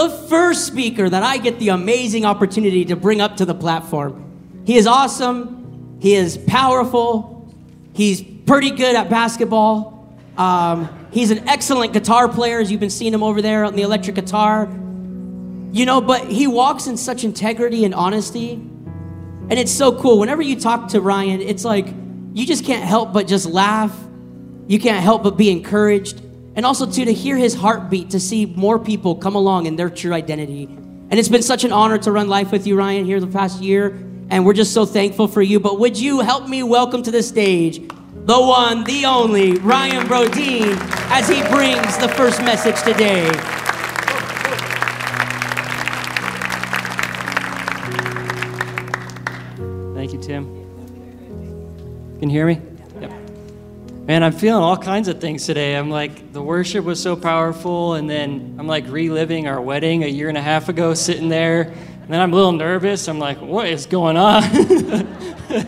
the first speaker that I get the amazing opportunity to bring up to the platform. He is awesome, he is powerful, he's pretty good at basketball. Um, he's an excellent guitar player, as you've been seeing him over there on the electric guitar. You know, but he walks in such integrity and honesty. And it's so cool. Whenever you talk to Ryan, it's like you just can't help but just laugh. You can't help but be encouraged. And also, too, to hear his heartbeat, to see more people come along in their true identity. And it's been such an honor to run life with you, Ryan, here the past year. And we're just so thankful for you. But would you help me welcome to the stage the one, the only, Ryan Brodien, as he brings the first message today. Thank you, Tim. Can you hear me? Man, I'm feeling all kinds of things today. I'm like, the worship was so powerful, and then I'm like reliving our wedding a year and a half ago, sitting there, and then I'm a little nervous. I'm like, what is going on?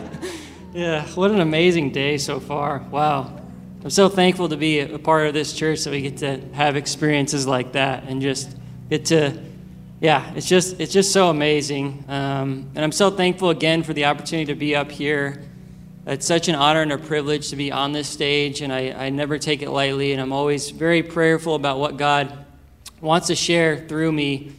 Yeah, what an amazing day so far. Wow. I'm so thankful to be a part of this church that we get to have experiences like that and just get to, yeah, it's just, it's just so amazing. Um, and I'm so thankful again for the opportunity to be up here. It's such an honor and a privilege to be on this stage, and I, I never take it lightly. And I'm always very prayerful about what God wants to share through me.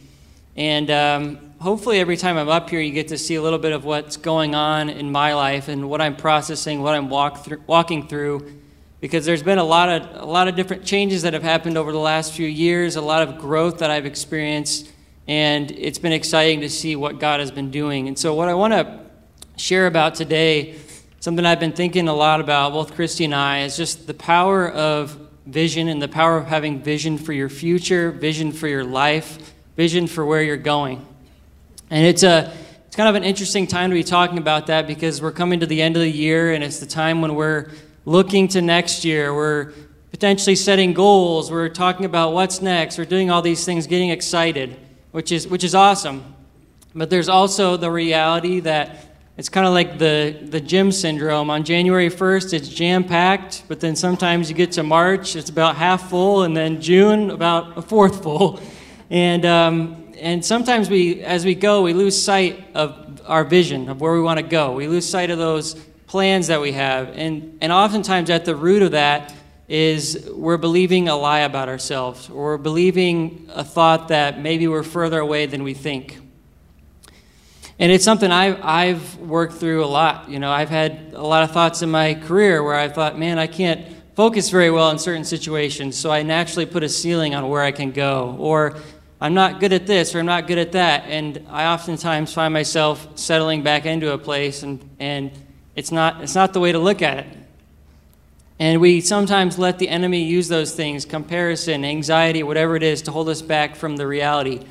And um, hopefully every time I'm up here, you get to see a little bit of what's going on in my life and what I'm processing, what I'm walk through, walking through. Because there's been a lot of a lot of different changes that have happened over the last few years, a lot of growth that I've experienced, and it's been exciting to see what God has been doing. And so, what I want to share about today, something I've been thinking a lot about, both Christy and I, is just the power of vision and the power of having vision for your future, vision for your life, vision for where you're going. And it's a it's kind of an interesting time to be talking about that because we're coming to the end of the year and it's the time when we're looking to next year. We're potentially setting goals. We're talking about what's next. We're doing all these things, getting excited, which is which is awesome. But there's also the reality that it's kind of like the, the gym syndrome. On January 1st, it's jam packed, but then sometimes you get to March, it's about half full, and then June, about a fourth full. And um, and sometimes we, as we go, we lose sight of our vision of where we want to go. We lose sight of those plans that we have. And, and oftentimes, at the root of that is we're believing a lie about ourselves, or we're believing a thought that maybe we're further away than we think. And it's something I've, I've worked through a lot. You know, I've had a lot of thoughts in my career where I thought, man, I can't focus very well in certain situations, so I naturally put a ceiling on where I can go. Or I'm not good at this or I'm not good at that. And I oftentimes find myself settling back into a place and, and it's, not, it's not the way to look at it. And we sometimes let the enemy use those things, comparison, anxiety, whatever it is, to hold us back from the reality.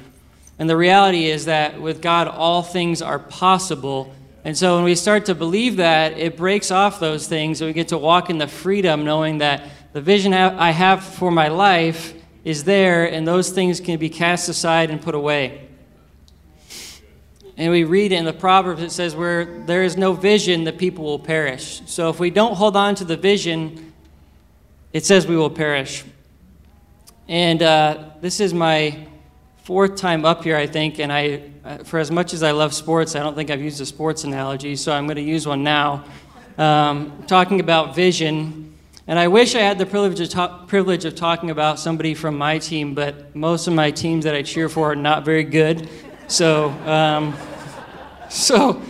And the reality is that with God, all things are possible. And so when we start to believe that, it breaks off those things and we get to walk in the freedom knowing that the vision I have for my life is there, and those things can be cast aside and put away. And we read in the Proverbs, it says, Where there is no vision, the people will perish. So if we don't hold on to the vision, it says we will perish. And uh, this is my fourth time up here, I think. And I, uh, for as much as I love sports, I don't think I've used a sports analogy, so I'm going to use one now. Um, talking about vision. And I wish I had the privilege of, privilege of talking about somebody from my team, but most of my teams that I cheer for are not very good. So, um, so,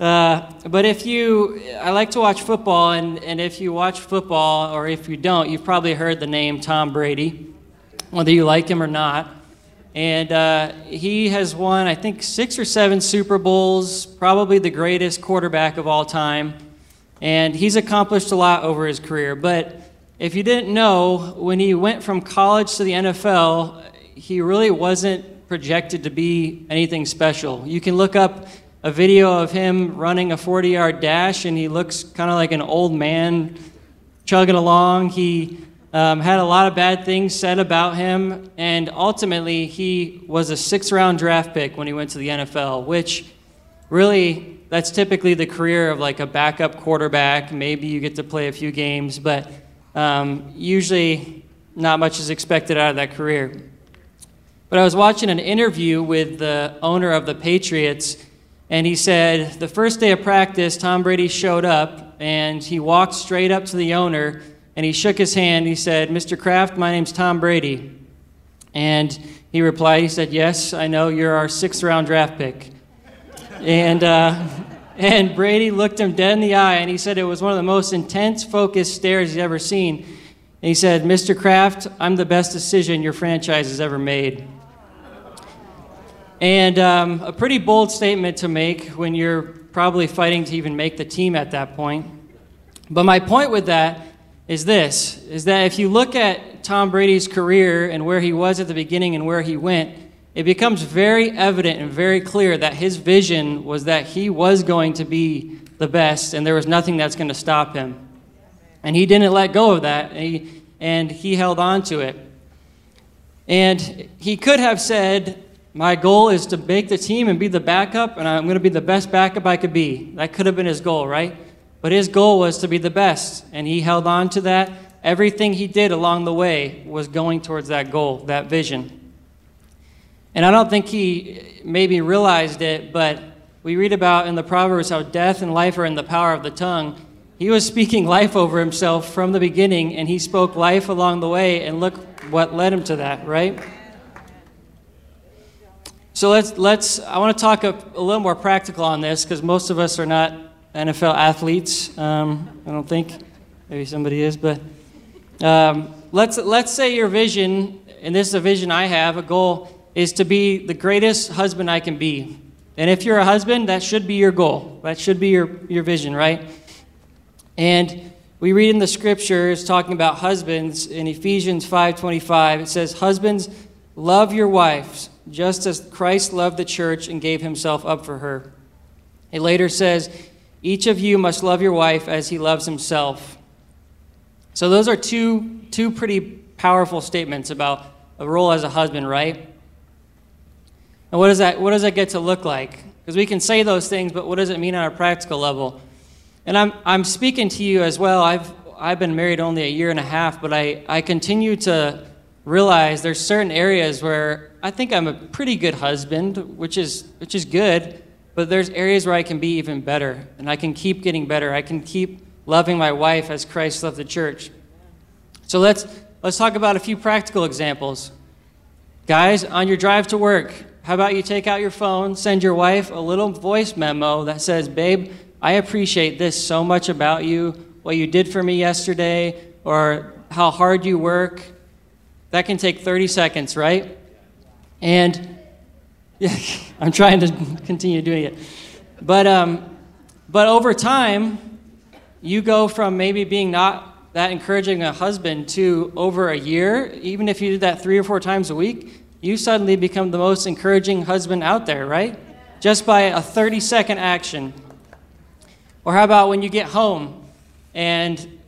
uh, but if you, I like to watch football, and, and if you watch football, or if you don't, you've probably heard the name Tom Brady, whether you like him or not. And uh, he has won, I think, six or seven Super Bowls, probably the greatest quarterback of all time. And he's accomplished a lot over his career. But if you didn't know, when he went from college to the NFL, he really wasn't projected to be anything special. You can look up a video of him running a 40 yard dash, and he looks kind of like an old man chugging along. He um, had a lot of bad things said about him, and ultimately, he was a six round draft pick when he went to the NFL, which really that's typically the career of like a backup quarterback. Maybe you get to play a few games, but um, usually not much is expected out of that career. But I was watching an interview with the owner of the Patriots, and he said the first day of practice, Tom Brady showed up and he walked straight up to the owner and he shook his hand. He said, Mr. Kraft, my name's Tom Brady. And he replied, he said, Yes, I know you're our sixth round draft pick. and, uh, and Brady looked him dead in the eye and he said it was one of the most intense, focused stares he's ever seen. And he said, Mr. Kraft, I'm the best decision your franchise has ever made. And um, a pretty bold statement to make when you're probably fighting to even make the team at that point. But my point with that is this is that if you look at Tom Brady's career and where he was at the beginning and where he went, it becomes very evident and very clear that his vision was that he was going to be the best and there was nothing that's going to stop him. And he didn't let go of that, and he, and he held on to it. And he could have said, My goal is to make the team and be the backup, and I'm going to be the best backup I could be. That could have been his goal, right? But his goal was to be the best, and he held on to that. Everything he did along the way was going towards that goal, that vision. And I don't think he maybe realized it, but we read about in the Proverbs how death and life are in the power of the tongue. He was speaking life over himself from the beginning, and he spoke life along the way, and look what led him to that, right? So let's, let's I want to talk a, a little more practical on this because most of us are not NFL athletes. Um, I don't think. Maybe somebody is, but um, let's, let's say your vision, and this is a vision I have, a goal is to be the greatest husband I can be. And if you're a husband, that should be your goal. That should be your, your vision, right? And we read in the scriptures talking about husbands in Ephesians 5:25. It says, "Husbands, love your wives, just as Christ loved the church and gave himself up for her." It later says, each of you must love your wife as he loves himself. So, those are two, two pretty powerful statements about a role as a husband, right? And what does that, what does that get to look like? Because we can say those things, but what does it mean on a practical level? And I'm, I'm speaking to you as well. I've, I've been married only a year and a half, but I, I continue to realize there's certain areas where I think I'm a pretty good husband, which is, which is good. But there's areas where I can be even better, and I can keep getting better. I can keep loving my wife as Christ loved the church. So let's, let's talk about a few practical examples. Guys, on your drive to work, how about you take out your phone, send your wife a little voice memo that says, Babe, I appreciate this so much about you, what you did for me yesterday, or how hard you work. That can take 30 seconds, right? And yeah, I'm trying to continue doing it. But, um, but over time, you go from maybe being not that encouraging a husband to over a year, even if you did that three or four times a week, you suddenly become the most encouraging husband out there, right? Just by a 30 second action. Or how about when you get home and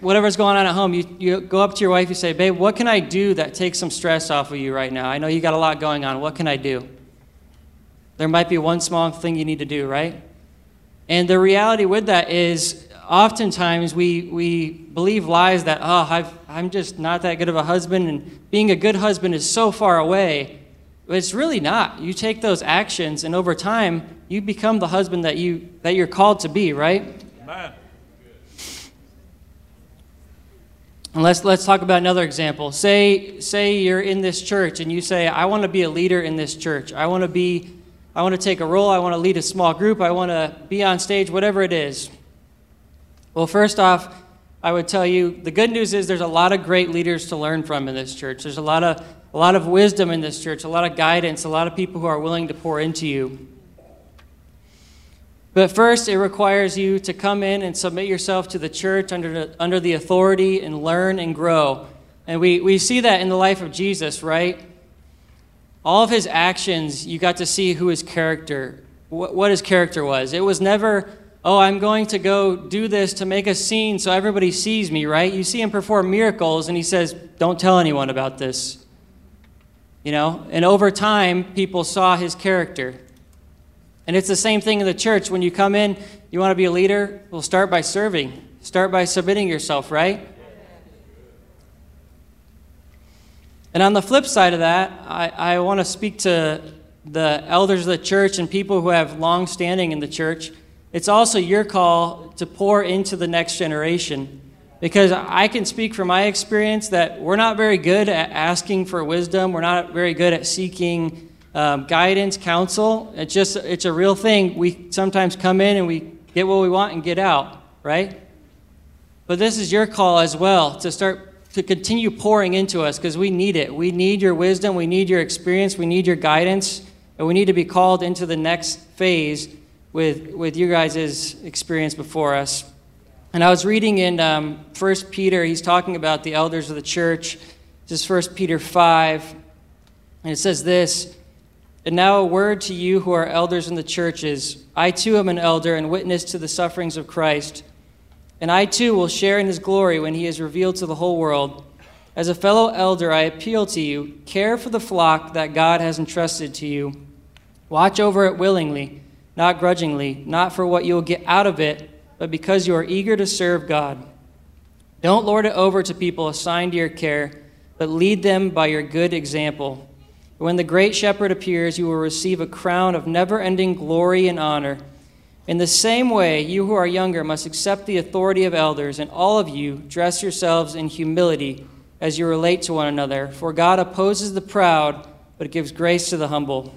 whatever's going on at home, you, you go up to your wife, you say, Babe, what can I do that takes some stress off of you right now? I know you got a lot going on. What can I do? There might be one small thing you need to do, right? And the reality with that is, oftentimes we, we believe lies that, oh, I've, I'm just not that good of a husband, and being a good husband is so far away. But it's really not. You take those actions, and over time, you become the husband that, you, that you're called to be, right? Amen. And let's, let's talk about another example. Say, say you're in this church and you say, I want to be a leader in this church. I want to be, I want to take a role. I want to lead a small group. I want to be on stage, whatever it is. Well, first off, I would tell you the good news is there's a lot of great leaders to learn from in this church. There's a lot of, a lot of wisdom in this church, a lot of guidance, a lot of people who are willing to pour into you. But first, it requires you to come in and submit yourself to the church under the, under the authority and learn and grow. And we, we see that in the life of Jesus, right? All of his actions, you got to see who his character, what, what his character was. It was never, oh, I'm going to go do this to make a scene so everybody sees me, right? You see him perform miracles, and he says, don't tell anyone about this. You know? And over time, people saw his character. And it's the same thing in the church. When you come in, you want to be a leader? Well, start by serving, start by submitting yourself, right? And on the flip side of that, I, I want to speak to the elders of the church and people who have long standing in the church. It's also your call to pour into the next generation. Because I can speak from my experience that we're not very good at asking for wisdom, we're not very good at seeking um, guidance, counsel. It's just it's a real thing. We sometimes come in and we get what we want and get out, right? But this is your call as well to start to continue pouring into us because we need it. We need your wisdom, we need your experience, we need your guidance, and we need to be called into the next phase with with you guys' experience before us. And I was reading in um, 1 Peter, he's talking about the elders of the church. This is 1 Peter 5, and it says this. And now, a word to you who are elders in the churches. I too am an elder and witness to the sufferings of Christ. And I too will share in his glory when he is revealed to the whole world. As a fellow elder, I appeal to you care for the flock that God has entrusted to you. Watch over it willingly, not grudgingly, not for what you will get out of it, but because you are eager to serve God. Don't lord it over to people assigned to your care, but lead them by your good example. When the great shepherd appears, you will receive a crown of never ending glory and honor. In the same way, you who are younger must accept the authority of elders, and all of you dress yourselves in humility as you relate to one another. For God opposes the proud, but gives grace to the humble.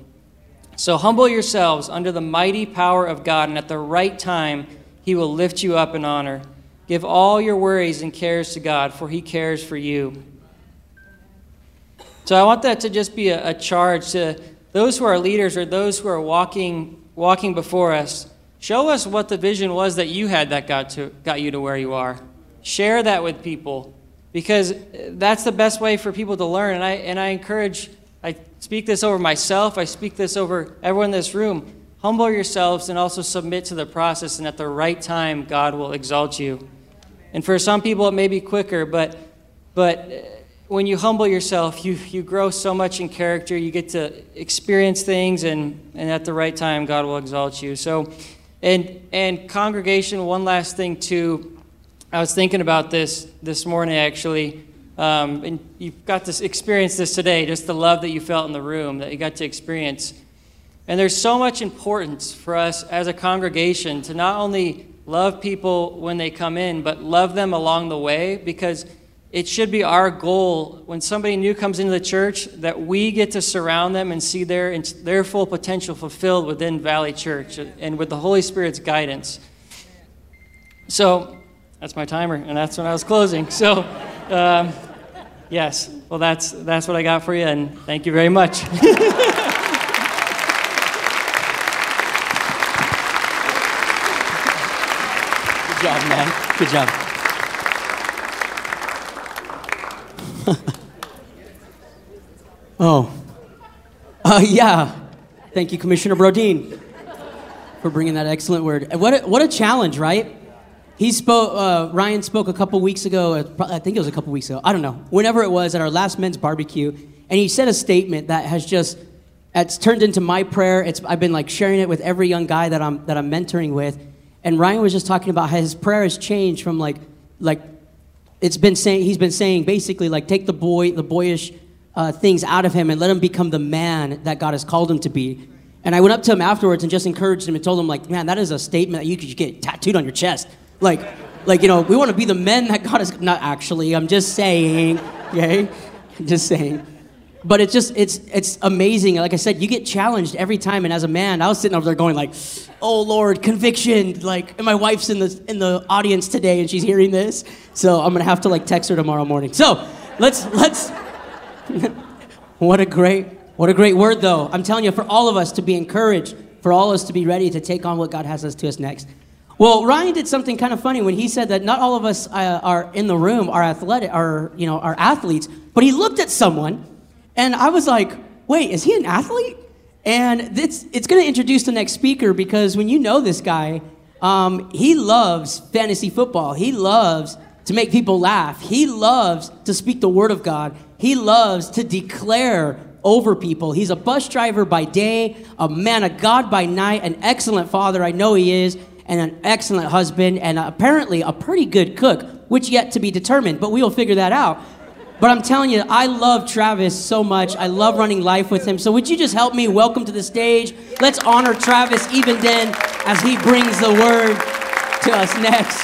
So humble yourselves under the mighty power of God, and at the right time, he will lift you up in honor. Give all your worries and cares to God, for he cares for you. So I want that to just be a, a, charge to those who are leaders or those who are walking walking before us. Show us what the vision was that you had that got to got you to where you are. Share that with people because that's the best way for people to learn. And I and I encourage I speak this over myself, I speak this over everyone in this room. Humble yourselves and also submit to the process and at the right time God will exalt you. And for some people it may be quicker, but but when you humble yourself, you, you grow so much in character. You get to experience things, and, and at the right time, God will exalt you. So, and, and congregation, one last thing, too. I was thinking about this this morning, actually. Um, and you've got to experience this today, just the love that you felt in the room that you got to experience. And there's so much importance for us as a congregation to not only love people when they come in, but love them along the way because it should be our goal when somebody new comes into the church that we get to surround them and see their, their full potential fulfilled within Valley Church and with the Holy Spirit's guidance. So that's my timer, and that's when I was closing. So, um, yes, well, that's, that's what I got for you, and thank you very much. Good job, man. Good job. oh. Uh, yeah. Thank you, Commissioner Brodien, for bringing that excellent word. What a, what a challenge, right? He spoke. Uh, Ryan spoke a couple weeks ago. Uh, I think it was a couple weeks ago. I don't know. Whenever it was at our last men's barbecue, and he said a statement that has just it's turned into my prayer. It's I've been like sharing it with every young guy that I'm that I'm mentoring with, and Ryan was just talking about how his prayer has changed from like like it's been saying he's been saying basically like take the boy the boyish uh, things out of him and let him become the man that God has called him to be. And I went up to him afterwards and just encouraged him and told him like, man, that is a statement that you could get tattooed on your chest. Like, like you know, we want to be the men that God has. Not actually. I'm just saying. Okay, just saying but it's just it's it's amazing. Like i said you get challenged every time. And as a man i was sitting over there going like oh lord conviction. Like and my wife's in the in the audience today and she's hearing this. So i'm gonna have to like text her tomorrow morning. So let's let's what a great what a great word though. I'm telling you for all of us to be encouraged for all of us to be ready to take on what god has us to us next. Well ryan did something kind of funny when he said that not all of us uh, are in the room are athletic are you know are athletes but he looked at someone and I was like, wait, is he an athlete? And it's, it's going to introduce the next speaker because when you know this guy, um, he loves fantasy football. He loves to make people laugh. He loves to speak the word of God. He loves to declare over people. He's a bus driver by day, a man of God by night, an excellent father, I know he is, and an excellent husband, and apparently a pretty good cook, which yet to be determined, but we will figure that out. But I'm telling you, I love Travis so much. I love running life with him. So would you just help me welcome to the stage? Let's honor Travis Evenden as he brings the word to us next.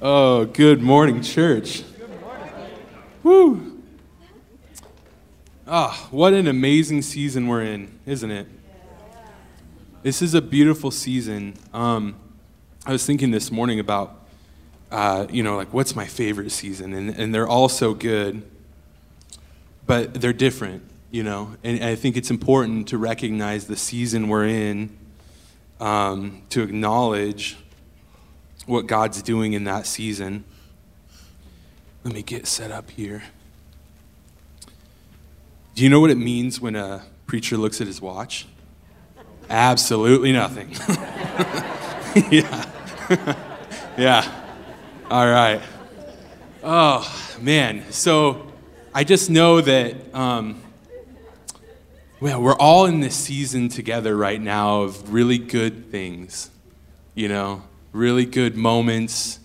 Oh, good morning, church. Woo. Ah, oh, what an amazing season we're in, isn't it? This is a beautiful season. Um, I was thinking this morning about, uh, you know, like what's my favorite season, and, and they're all so good, but they're different, you know. And I think it's important to recognize the season we're in, um, to acknowledge what God's doing in that season. Let me get set up here. Do you know what it means when a preacher looks at his watch? Absolutely nothing. yeah. yeah. All right. Oh, man. So I just know that, um, well, we're all in this season together right now of really good things, you know? really good moments,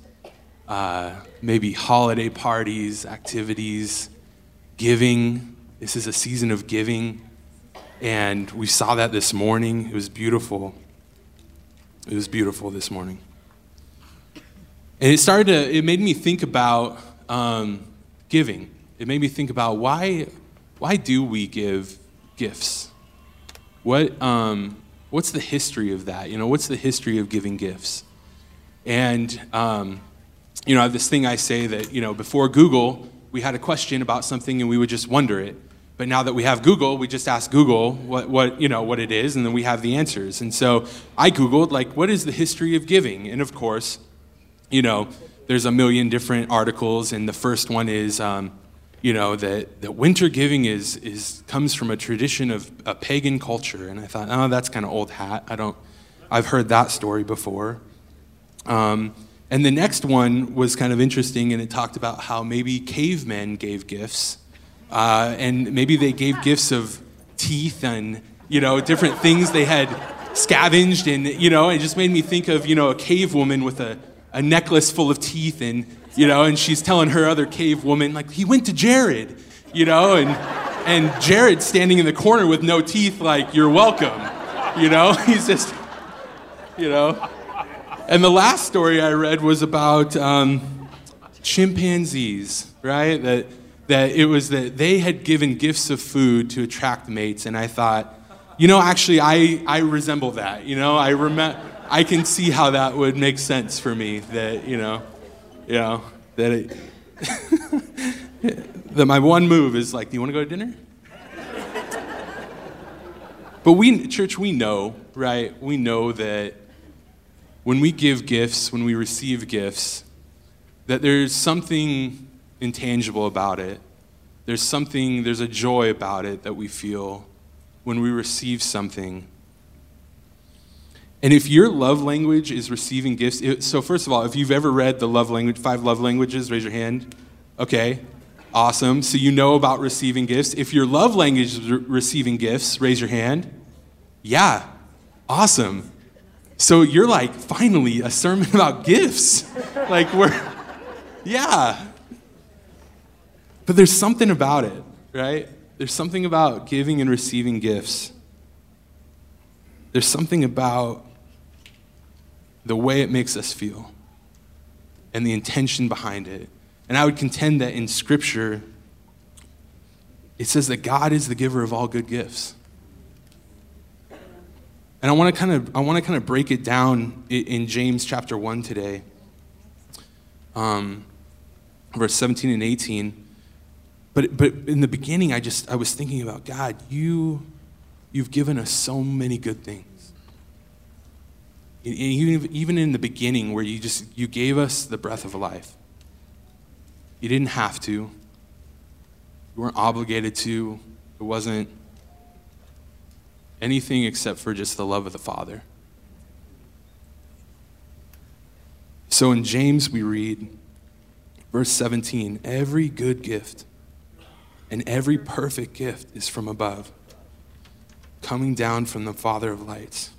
uh, maybe holiday parties, activities, giving. This is a season of giving. And we saw that this morning. It was beautiful. It was beautiful this morning. And it started to, it made me think about um, giving. It made me think about why, why do we give gifts? What, um, what's the history of that? You know, what's the history of giving gifts? And, um, you know, I have this thing I say that, you know, before Google, we had a question about something and we would just wonder it. But now that we have Google, we just ask Google what, what, you know, what it is, and then we have the answers. And so I Googled, like, what is the history of giving? And of course, you know, there's a million different articles, and the first one is, um, you know, that, that winter giving is, is, comes from a tradition of a pagan culture. And I thought, oh, that's kind of old hat. I don't, I've heard that story before. Um, and the next one was kind of interesting, and it talked about how maybe cavemen gave gifts, uh, and maybe they gave gifts of teeth and you know different things they had scavenged, and you know it just made me think of you know a cave woman with a, a necklace full of teeth, and you know, and she's telling her other cave woman like he went to Jared, you know, and and Jared standing in the corner with no teeth, like you're welcome, you know, he's just, you know. And the last story I read was about um, chimpanzees, right? That, that it was that they had given gifts of food to attract mates. And I thought, you know, actually, I, I resemble that. You know, I, rem- I can see how that would make sense for me. That, you know, you know, that, it, that my one move is like, do you want to go to dinner? But we, church, we know, right? We know that when we give gifts, when we receive gifts, that there's something intangible about it. There's something, there's a joy about it that we feel when we receive something. And if your love language is receiving gifts, it, so first of all, if you've ever read the love language, five love languages, raise your hand. Okay, awesome. So you know about receiving gifts. If your love language is re- receiving gifts, raise your hand. Yeah, awesome. So you're like, finally, a sermon about gifts. like, we're, yeah. But there's something about it, right? There's something about giving and receiving gifts. There's something about the way it makes us feel and the intention behind it. And I would contend that in Scripture, it says that God is the giver of all good gifts. And I want to kind of I want to kind of break it down in James chapter 1 today. Um, verse 17 and 18. But but in the beginning I just I was thinking about God, you you've given us so many good things. Even, in the beginning where you just you gave us the breath of life. You didn't have to. You weren't obligated to. It wasn't anything except for just the love of the Father. So in James, we read, verse 17 every good gift and every perfect gift is from above, coming down from the Father of lights,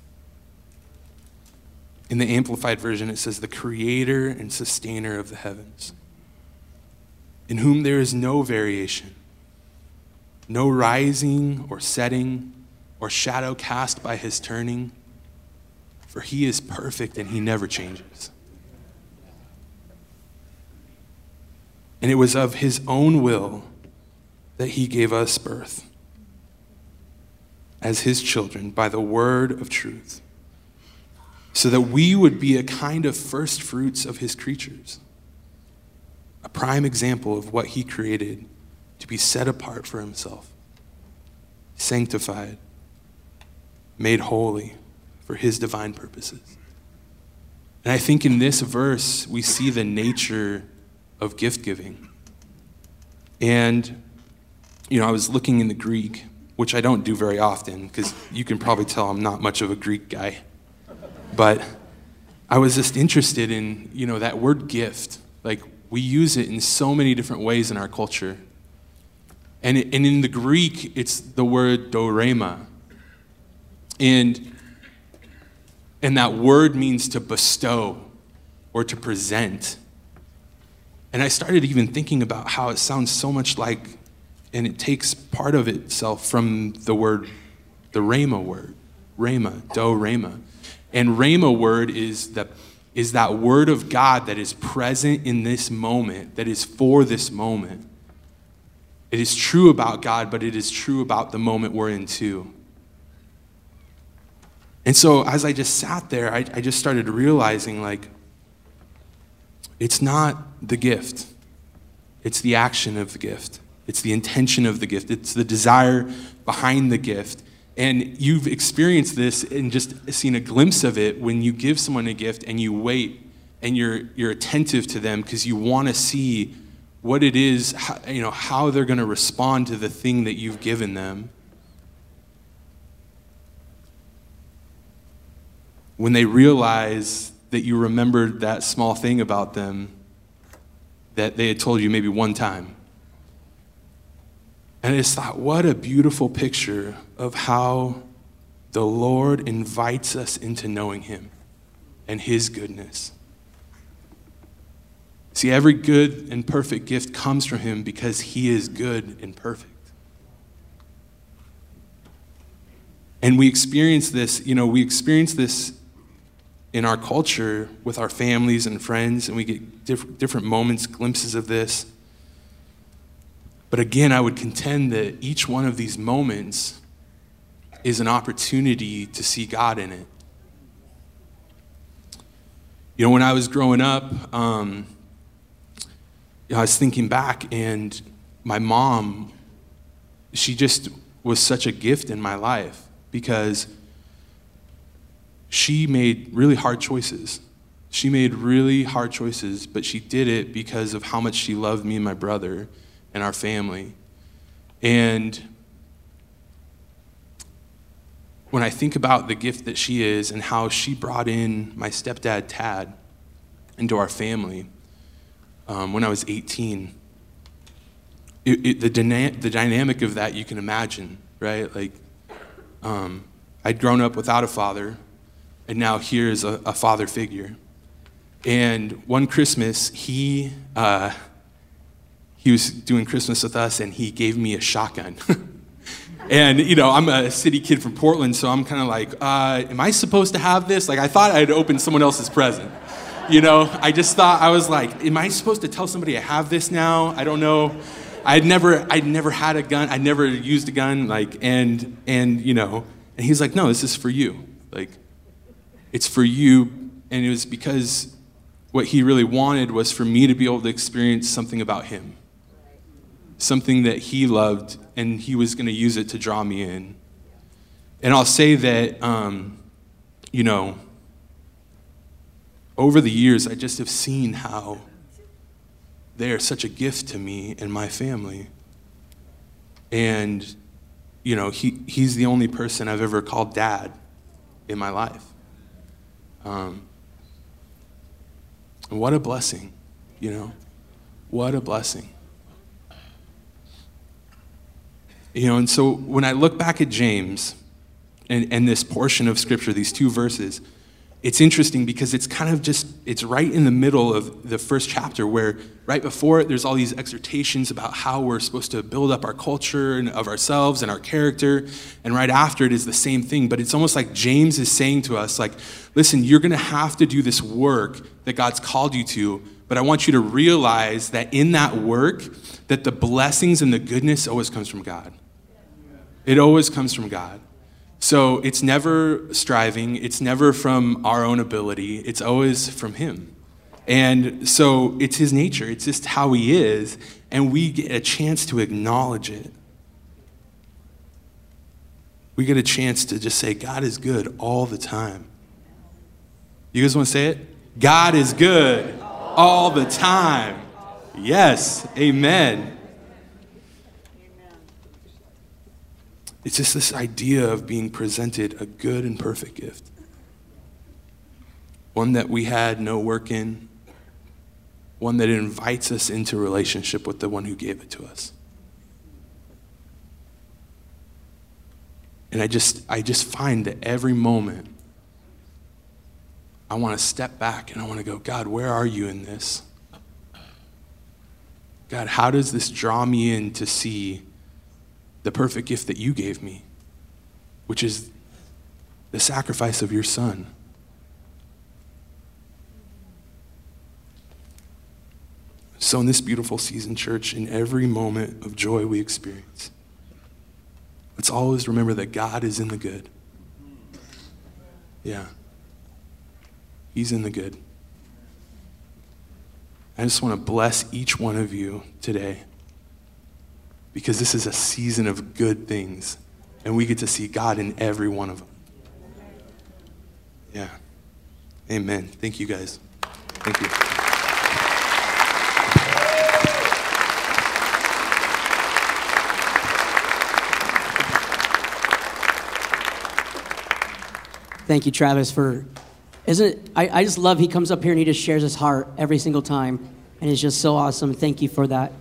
In the Amplified Version, it says, the creator and sustainer of the heavens, in whom there is no variation, no rising or setting, or shadow cast by his turning, for he is perfect and he never changes. And it was of his own will that he gave us birth as his children by the word of truth, so that we would be a kind of first fruits of his creatures, a prime example of what he created to be set apart for himself, sanctified, made holy for his divine purposes. And I think in this verse, we see the nature of gift giving. And, you know, I was looking in the Greek which I don't do very often because you can probably tell I'm not much of a Greek guy. But I was just interested in, you know, that word gift. Like, we use it in so many different ways in our culture. And, it, and in the Greek, it's the word dorema. And, and that word means to bestow or to present. And I started even thinking about how it sounds so much like and it takes part of itself from the word, the rhema word, rhema, do rhema. And rhema word is the is that word of God that is present in this moment, that is for this moment. It is true about God, but it is true about the moment we're in too. And so as I just sat there, I, I just started realizing like, it's not the gift, it's the action of the gift. It's the intention of the gift, it's the desire behind the gift. And you've experienced this and just seen a glimpse of it when you give someone a gift and you wait and you're, you're attentive to them because you want to see what it is, how, you know, how they're going to respond to the thing that you've given them. When they realize that you remembered that small thing about them that they had told you maybe one time. And I just thought, what a beautiful picture of how the Lord invites us into knowing Him and His goodness. See, every good and perfect gift comes from Him because He is good and perfect. And we experience this, you know, we experience this in our culture with our families and friends, and we get diff- different moments, glimpses of this. But again, I would contend that each one of these moments is an opportunity to see God in it. You know, when I was growing up, um, I was thinking back, and my mom, she just was such a gift in my life because she made really hard choices. She made really hard choices, but she did it because of how much she loved me and my brother and our family. And when I think about the gift that she is and how she brought in my stepdad, Tad, into our family um, when I was 18, it, it, the, dyna- the dynamic of that you can imagine, right? Like, um, I'd grown up without a father, and now here's a, a father figure. And one Christmas, he. Uh, he was doing Christmas with us and he gave me a shotgun. and, you know, I'm a city kid from Portland, so I'm kind of like, uh, am I supposed to have this? Like, I thought I'd opened someone else's present. You know, I just thought, I was like, am I supposed to tell somebody I have this now? I don't know. I'd never, I'd never had a gun. I'd never used a gun. Like, and, and, you know, and he's like, no, this is for you. Like, it's for you. And it was because what he really wanted was for me to be able to experience something about him something that he loved, and he was going to use it to draw me in. And I'll say that, um, you know, over the years, I just have seen how they are such a gift to me and my family. And, you know, he, he's the only person I've ever called dad in my life. Um, what a blessing, you know? What a blessing. You know, and so when I look back at James and, and this portion of Scripture, these two verses, it's interesting because it's kind of just it's right in the middle of the first chapter where right before it there's all these exhortations about how we're supposed to build up our culture and of ourselves and our character. And right after it is the same thing but it's almost like james is saying to us like listen you're going to have to do this work that god's called you to but i want you to realize that in that work that the blessings and the goodness always comes from god it always comes from god so it's never striving, it's never from our own ability, it's always from Him. And so it's His nature, it's just how He is, and we get a chance to acknowledge it. We get a chance to just say, God is good all the time. You guys want to say it? God is good all the time. Yes, amen. It's just this idea of being presented a good and perfect gift. One that we had no work in, one that invites us into relationship with the one who gave it to us. And I just, I just find that every moment I want to step back and I want to go, God, where are you in this? God, how does this draw me in to see the perfect gift that you gave me, which is the sacrifice of your son. So, in this beautiful season, church, in every moment of joy we experience, let's always remember that God is in the good. Yeah. He's in the good. I just want to bless each one of you today because this is a season of good things, and we get to see God in every one of them. Yeah. Amen. Thank you, guys. Thank you. Thank you, Travis, for isn't it I, I just love he comes up here and he just shares his heart every single time. And it's just so awesome. Thank you for that.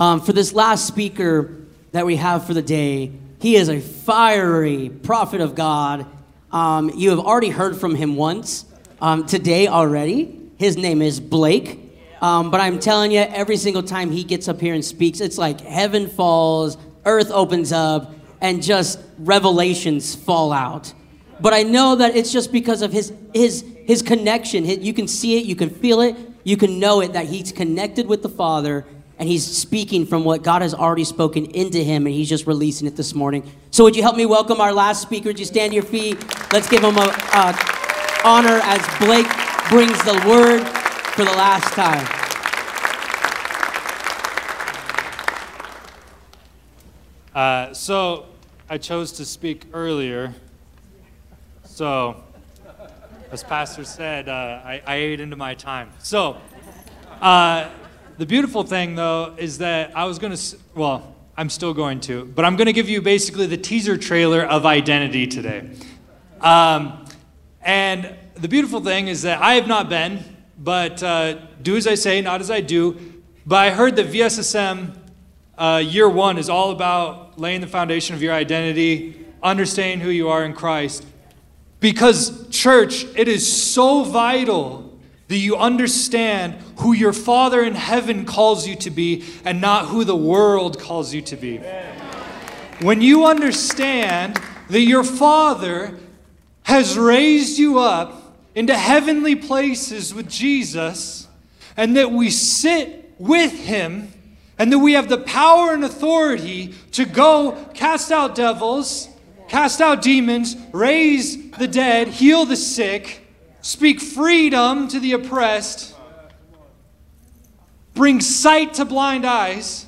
Um, for this last speaker that we have for the day, he is a fiery prophet of God. Um, you have already heard from him once um, today already. His name is Blake. Um, but I'm telling you, every single time he gets up here and speaks, it's like heaven falls, earth opens up, and just revelations fall out. But I know that it's just because of his his his connection. You can see it, you can feel it, you can know it that he's connected with the Father and he's speaking from what God has already spoken into him, and he's just releasing it this morning. So, would you help me welcome our last speaker? Would you stand to your feet? Let's give him a uh, honor as Blake brings the word for the last time. Uh, so, I chose to speak earlier. So, as Pastor said, uh, I, I, ate into my time. So, uh, the beautiful thing, though, is that I was going to, well, I'm still going to, but I'm going to give you basically the teaser trailer of Identity today. Um, and the beautiful thing is that I have not been, but uh, do as I say, not as I do. But I heard that VSSM uh, year one is all about laying the foundation of your identity, understanding who you are in Christ. Because, church, it is so vital that you understand who your Father in heaven calls you to be and not who the world calls you to be. When you understand that your Father has raised you up into heavenly places with Jesus, and that we sit with Him, and that we have the power and authority to go cast out devils, cast out demons, raise the dead, heal the sick speak freedom to the oppressed, bring sight to blind eyes,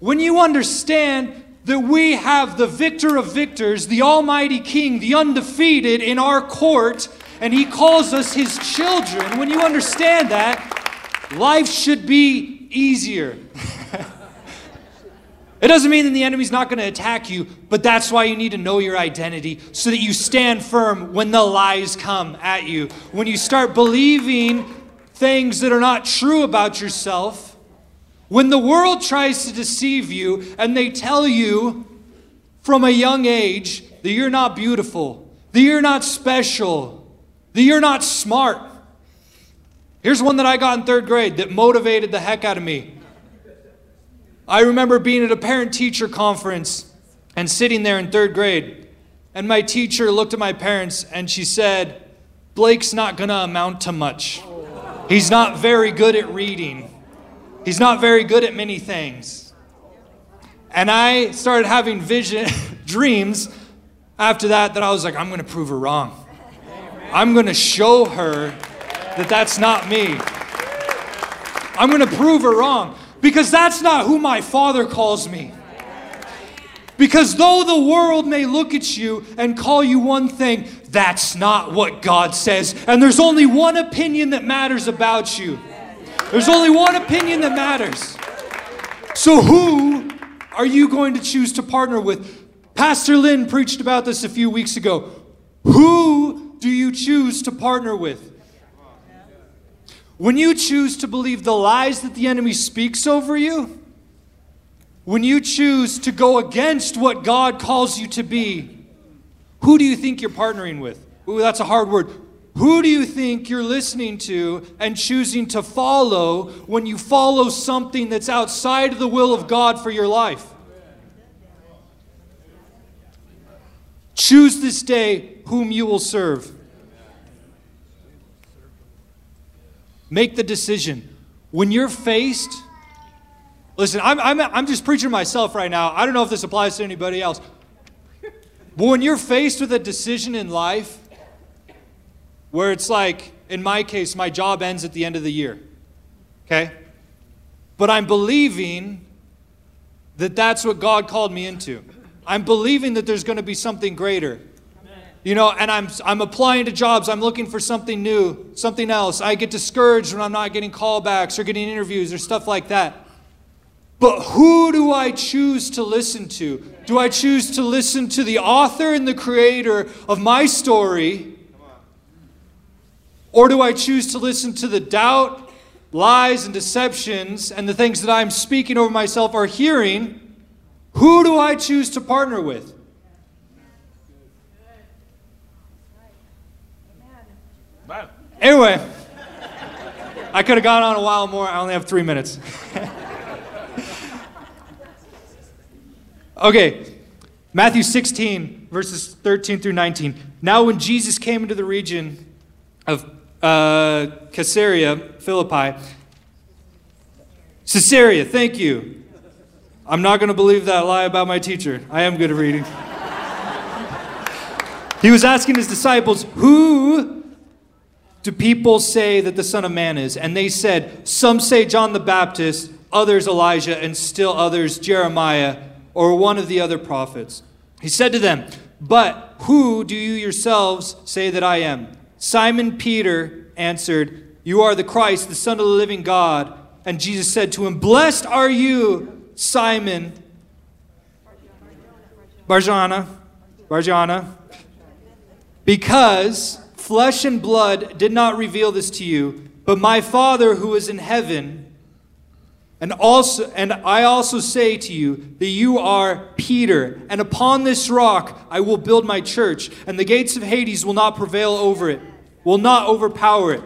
when you understand that we have the victor of victors, the Almighty King, the undefeated in our court, and He calls us His children, when you understand that, life should be easier. It doesn't mean that the enemy's not going to attack you, but that's why you need to know your identity so that you stand firm when the lies come at you. When you start believing things that are not true about yourself, when the world tries to deceive you and they tell you from a young age that you're not beautiful, that you're not special, that you're not smart. Here's one that I got in third grade that motivated the heck out of me. I remember being at a parent teacher conference and sitting there in third grade, and my teacher looked at my parents and she said, Blake's not going to amount to much. He's not very good at reading, he's not very good at many things. And I started having vision, dreams after that that I was like, I'm going to prove her wrong. I'm going to show her that that's not me. I'm going to prove her wrong because that's not who my father calls me. Because though the world may look at you and call you one thing, that's not what God says. And there's only one opinion that matters about you. There's only one opinion that matters. So, who are you going to choose to partner with? Pastor Lynn preached about this a few weeks ago. Who do you choose to partner with? When you choose to believe the lies that the enemy speaks over you, when you choose to go against what God calls you to be, who do you think you're partnering with? Ooh, that's a hard word. Who do you think you're listening to and choosing to follow when you follow something that's outside of the will of God for your life? Choose this day whom you will serve. Make the decision. When you're faced, listen, I'm, I'm, I'm just preaching myself right now. I don't know if this applies to anybody else. But when you're faced with a decision in life where it's like, in my case, my job ends at the end of the year, okay? But I'm believing that that's what God called me into. I'm believing that there's going to be something greater. You know, and I'm, I'm applying to jobs. I'm looking for something new, something else. I get discouraged when I'm not getting callbacks or getting interviews or stuff like that. But who do I choose to listen to? Do I choose to listen to the author and the creator of my story? Or do I choose to listen to the doubt, lies, and deceptions and the things that I'm speaking over myself or hearing? Who do I choose to partner with? Anyway, I could have gone on a while more. I only have three minutes. okay, Matthew 16, verses 13 through 19. Now, when Jesus came into the region of uh, Caesarea Philippi, Caesarea, thank you. I'm not going to believe that lie about my teacher. I am good at reading. he was asking his disciples, Who do people say that the Son of Man is? And they said, Some say John the Baptist, others Elijah, and still others Jeremiah or one of the other prophets. He said to them, But who do you yourselves say that I am? Simon Peter answered, You are the Christ, the Son of the living God. And Jesus said to him, Blessed are you, Simon Barjana, Barjana, because Flesh and blood did not reveal this to you, but my Father who is in heaven. And also and I also say to you that you are Peter, and upon this rock I will build my church, and the gates of Hades will not prevail over it, will not overpower it.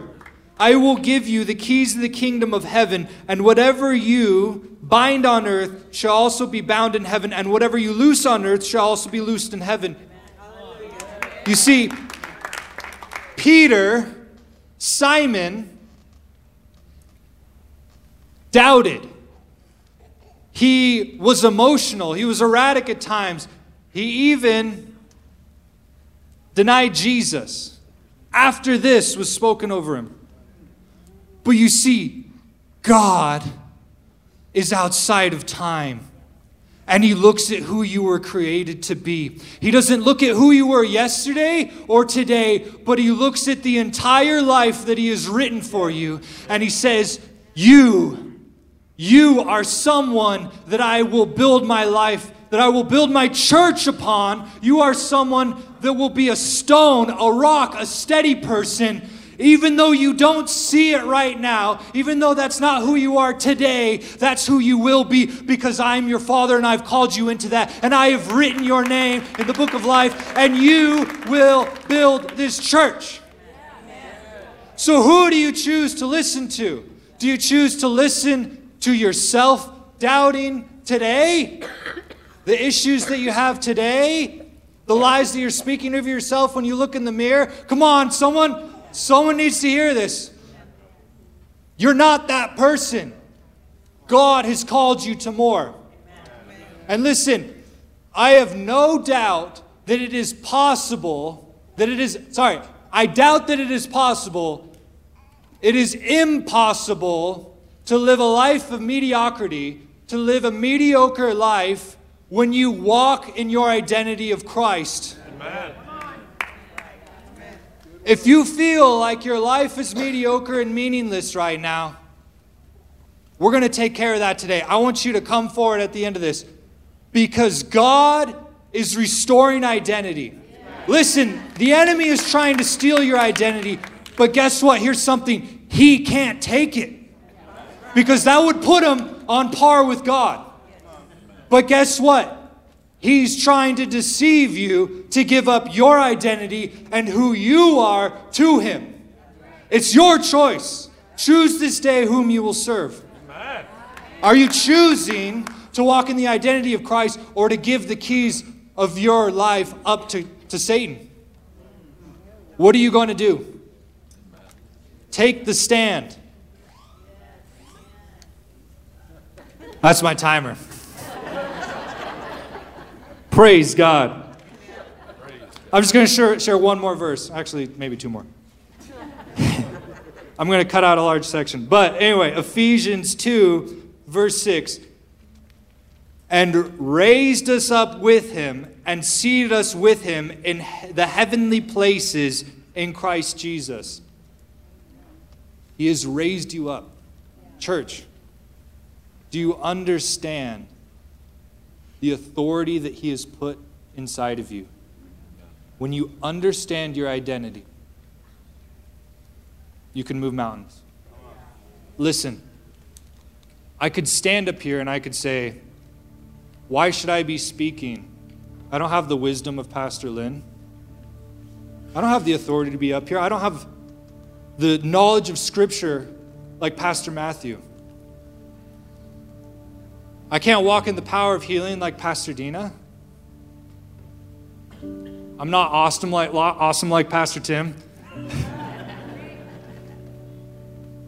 I will give you the keys of the kingdom of heaven, and whatever you bind on earth shall also be bound in heaven, and whatever you loose on earth shall also be loosed in heaven. You see, Peter, Simon, doubted. He was emotional. He was erratic at times. He even denied Jesus. After this was spoken over him. But you see, God is outside of time and he looks at who you were created to be. He doesn't look at who you were yesterday or today, but he looks at the entire life that he has written for you and he says, You, you are someone that I will build my life, that I will build my church upon. You are someone that will be a stone, a rock, a steady person even though you don't see it right now, even though that's not who you are today, that's who you will be because I'm your Father and I've called you into that. And I have written your name in the book of life, and you will build this church. So, who do you choose to listen to? Do you choose to listen to yourself doubting today? The issues that you have today? The lies that you're speaking of yourself when you look in the mirror? Come on, someone, someone needs to hear this. You're not that person. God has called you to more. And listen, I have no doubt that it is possible, that it is, sorry, I doubt that it is possible it is impossible to live a life of mediocrity, to live a mediocre life when you walk in your identity of Christ. Amen. If you feel like your life is mediocre and meaningless right now, we're going to take care of that today. I want you to come forward at the end of this because God is restoring identity. Listen, the enemy is trying to steal your identity, but guess what? Here's something he can't take it because that would put him on par with God. But guess what? He's trying to deceive you to give up your identity and who you are to him. It's your choice. Choose this day whom you will serve. Are you choosing to walk in the identity of Christ or to give the keys of your life up to, to Satan? What are you going to do? Take the stand. That's my timer. Praise God. I'm just going to share, share one more verse. Actually, maybe two more. I'm going to cut out a large section. But anyway, Ephesians 2, verse 6. And raised us up with him and seated us with him in the heavenly places in Christ Jesus he has raised you up. Church, do you understand the authority that He has put inside of you? When you understand your identity, you can move mountains. Listen, I could stand up here and I could say, Why should I be speaking? I don't have the wisdom of Pastor Lynn. I don't have the authority to be up here. I don't have the knowledge of Scripture like Pastor Matthew. I can't walk in the power of healing like Pastor Dina. I'm not awesome like, awesome like Pastor Tim.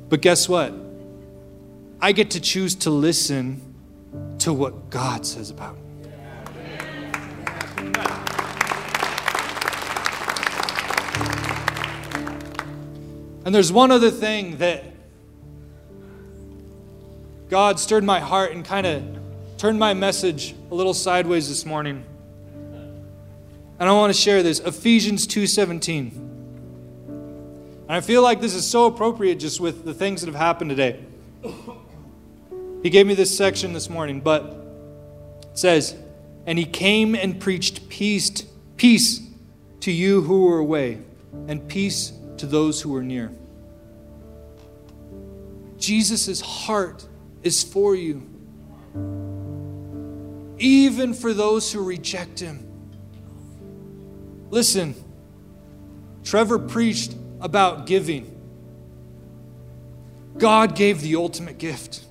but guess what? I get to choose to listen to what God says about me. And there's one other thing that God stirred my heart and kind of turned my message a little sideways this morning. And I want to share this Ephesians 2:17. And I feel like this is so appropriate just with the things that have happened today. He gave me this section this morning, but it says, "And he came and preached peace peace to you who were away, and peace to those who were near. Jesus' heart is for you, even for those who reject him. Listen, Trevor preached about giving. God gave the ultimate gift.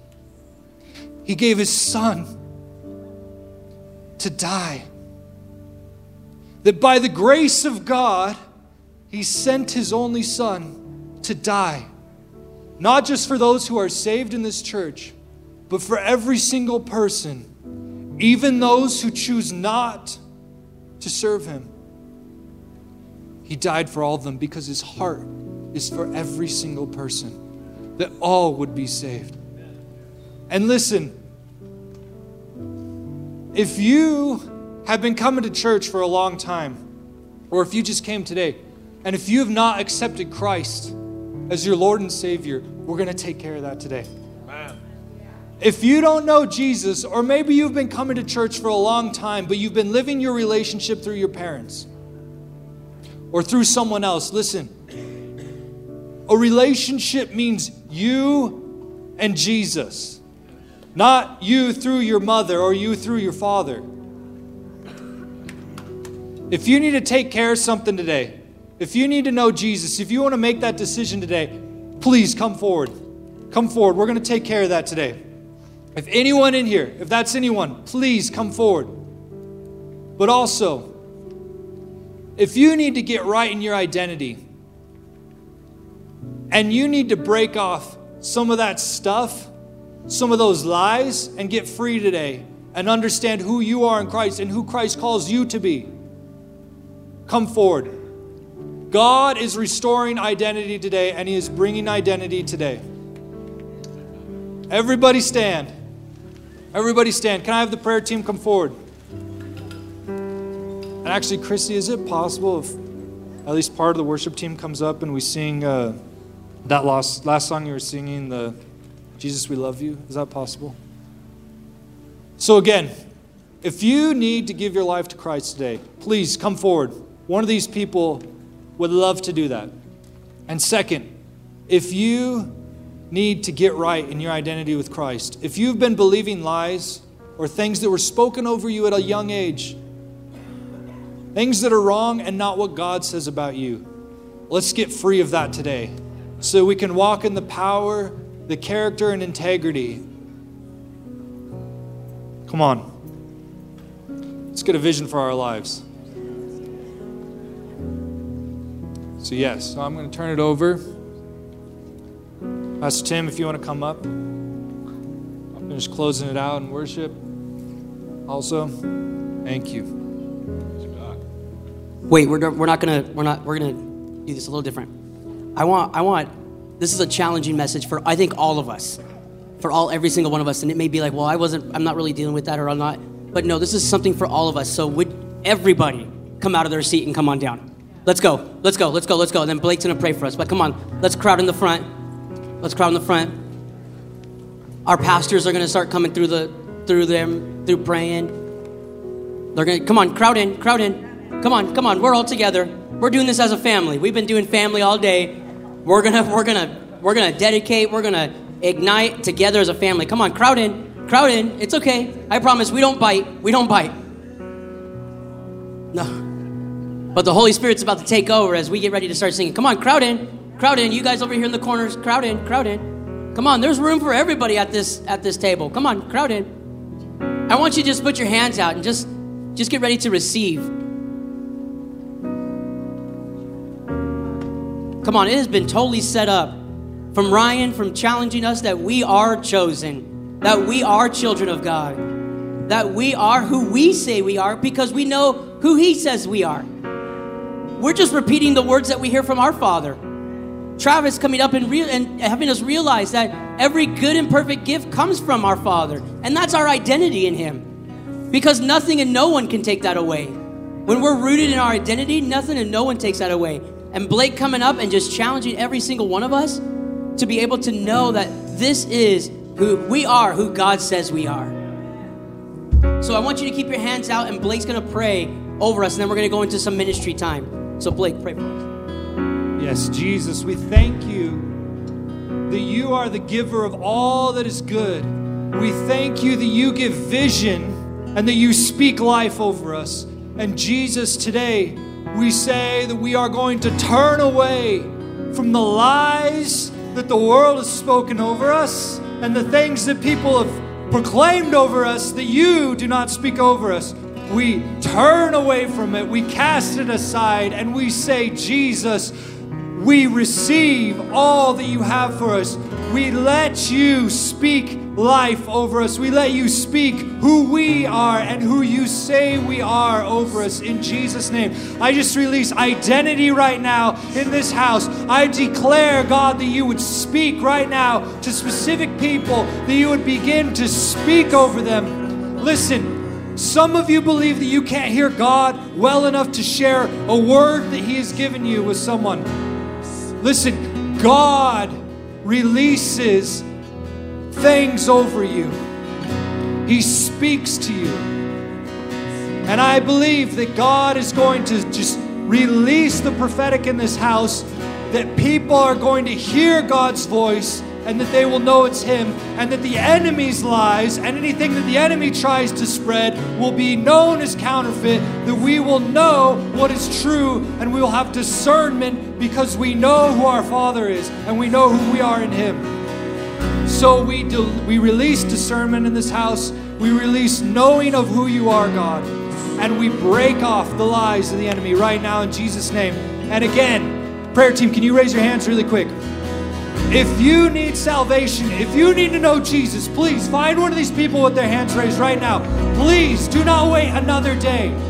He gave his son to die. That by the grace of God, he sent his only son to die. Not just for those who are saved in this church, but for every single person, even those who choose not to serve him. He died for all of them because his heart is for every single person, that all would be saved. And listen, if you have been coming to church for a long time, or if you just came today, and if you have not accepted Christ as your Lord and Savior, we're going to take care of that today. If you don't know Jesus, or maybe you've been coming to church for a long time, but you've been living your relationship through your parents or through someone else, listen. A relationship means you and Jesus, not you through your mother or you through your father. If you need to take care of something today, If you need to know Jesus, if you want to make that decision today, please come forward. Come forward. We're going to take care of that today. If anyone in here, if that's anyone, please come forward. But also, if you need to get right in your identity and you need to break off some of that stuff, some of those lies, and get free today and understand who you are in Christ and who Christ calls you to be, come forward. God is restoring identity today and He is bringing identity today. Everybody stand. Everybody stand. Can I have the prayer team come forward? And actually, Christy, is it possible if at least part of the worship team comes up and we sing uh, that last, last song you were singing, the Jesus, we love you? Is that possible? So, again, if you need to give your life to Christ today, please come forward. One of these people would love to do that. And second, if you need to get right in your identity with Christ. If you've been believing lies or things that were spoken over you at a young age, things that are wrong and not what God says about you, let's get free of that today so we can walk in the power, the character, and integrity. Come on. Let's get a vision for our lives. So, yes, so I'm going to turn it over. Pastor Tim, if you want to come up, I'm just closing it out in worship. Also, thank you. Wait, we're, we're not gonna we're not we're gonna do this a little different. I want I want this is a challenging message for I think all of us, for all every single one of us. And it may be like, well, I wasn't I'm not really dealing with that or I'm not. But no, this is something for all of us. So would everybody come out of their seat and come on down? Let's go, let's go, let's go, let's go. And then Blake's gonna pray for us. But come on, let's crowd in the front. Let's crowd in the front. Our pastors are going to start coming through the through them through praying. They're going to come on, crowd in, crowd in. Come on, come on. We're all together. We're doing this as a family. We've been doing family all day. We're going to we're going to we're going to dedicate, we're going to ignite together as a family. Come on, crowd in. Crowd in. It's okay. I promise we don't bite. We don't bite. No. But the Holy Spirit's about to take over as we get ready to start singing. Come on, crowd in. Crowd in. You guys over here in the corners, crowd in, crowd in. Come on, there's room for everybody at this at this table. Come on, crowd in. I want you to just put your hands out and just just get ready to receive. Come on, it has been totally set up from Ryan from challenging us that we are chosen, that we are children of God, that we are who we say we are because we know who he says we are. We're just repeating the words that we hear from our Father. Travis coming up and, re- and having us realize that every good and perfect gift comes from our Father, and that's our identity in Him. Because nothing and no one can take that away. When we're rooted in our identity, nothing and no one takes that away. And Blake coming up and just challenging every single one of us to be able to know that this is who we are, who God says we are. So I want you to keep your hands out, and Blake's gonna pray over us, and then we're gonna go into some ministry time. So, Blake, pray for us. Yes, Jesus, we thank you that you are the giver of all that is good. We thank you that you give vision and that you speak life over us. And Jesus, today we say that we are going to turn away from the lies that the world has spoken over us and the things that people have proclaimed over us that you do not speak over us. We turn away from it, we cast it aside, and we say, Jesus, we receive all that you have for us. We let you speak life over us. We let you speak who we are and who you say we are over us in Jesus' name. I just release identity right now in this house. I declare, God, that you would speak right now to specific people, that you would begin to speak over them. Listen, some of you believe that you can't hear God well enough to share a word that He has given you with someone. Listen, God releases things over you, He speaks to you. And I believe that God is going to just release the prophetic in this house, that people are going to hear God's voice and that they will know it's Him, and that the enemy's lies and anything that the enemy tries to spread will be known as counterfeit, that we will know what is true, and we will have discernment because we know who our Father is and we know who we are in Him. So we, we release discernment in this house. We release knowing of who you are, God. And we break off the lies of the enemy right now in Jesus' name. And again, prayer team, can you raise your hands really quick? If you need salvation, if you need to know Jesus, please find one of these people with their hands raised right now. Please do not wait another day.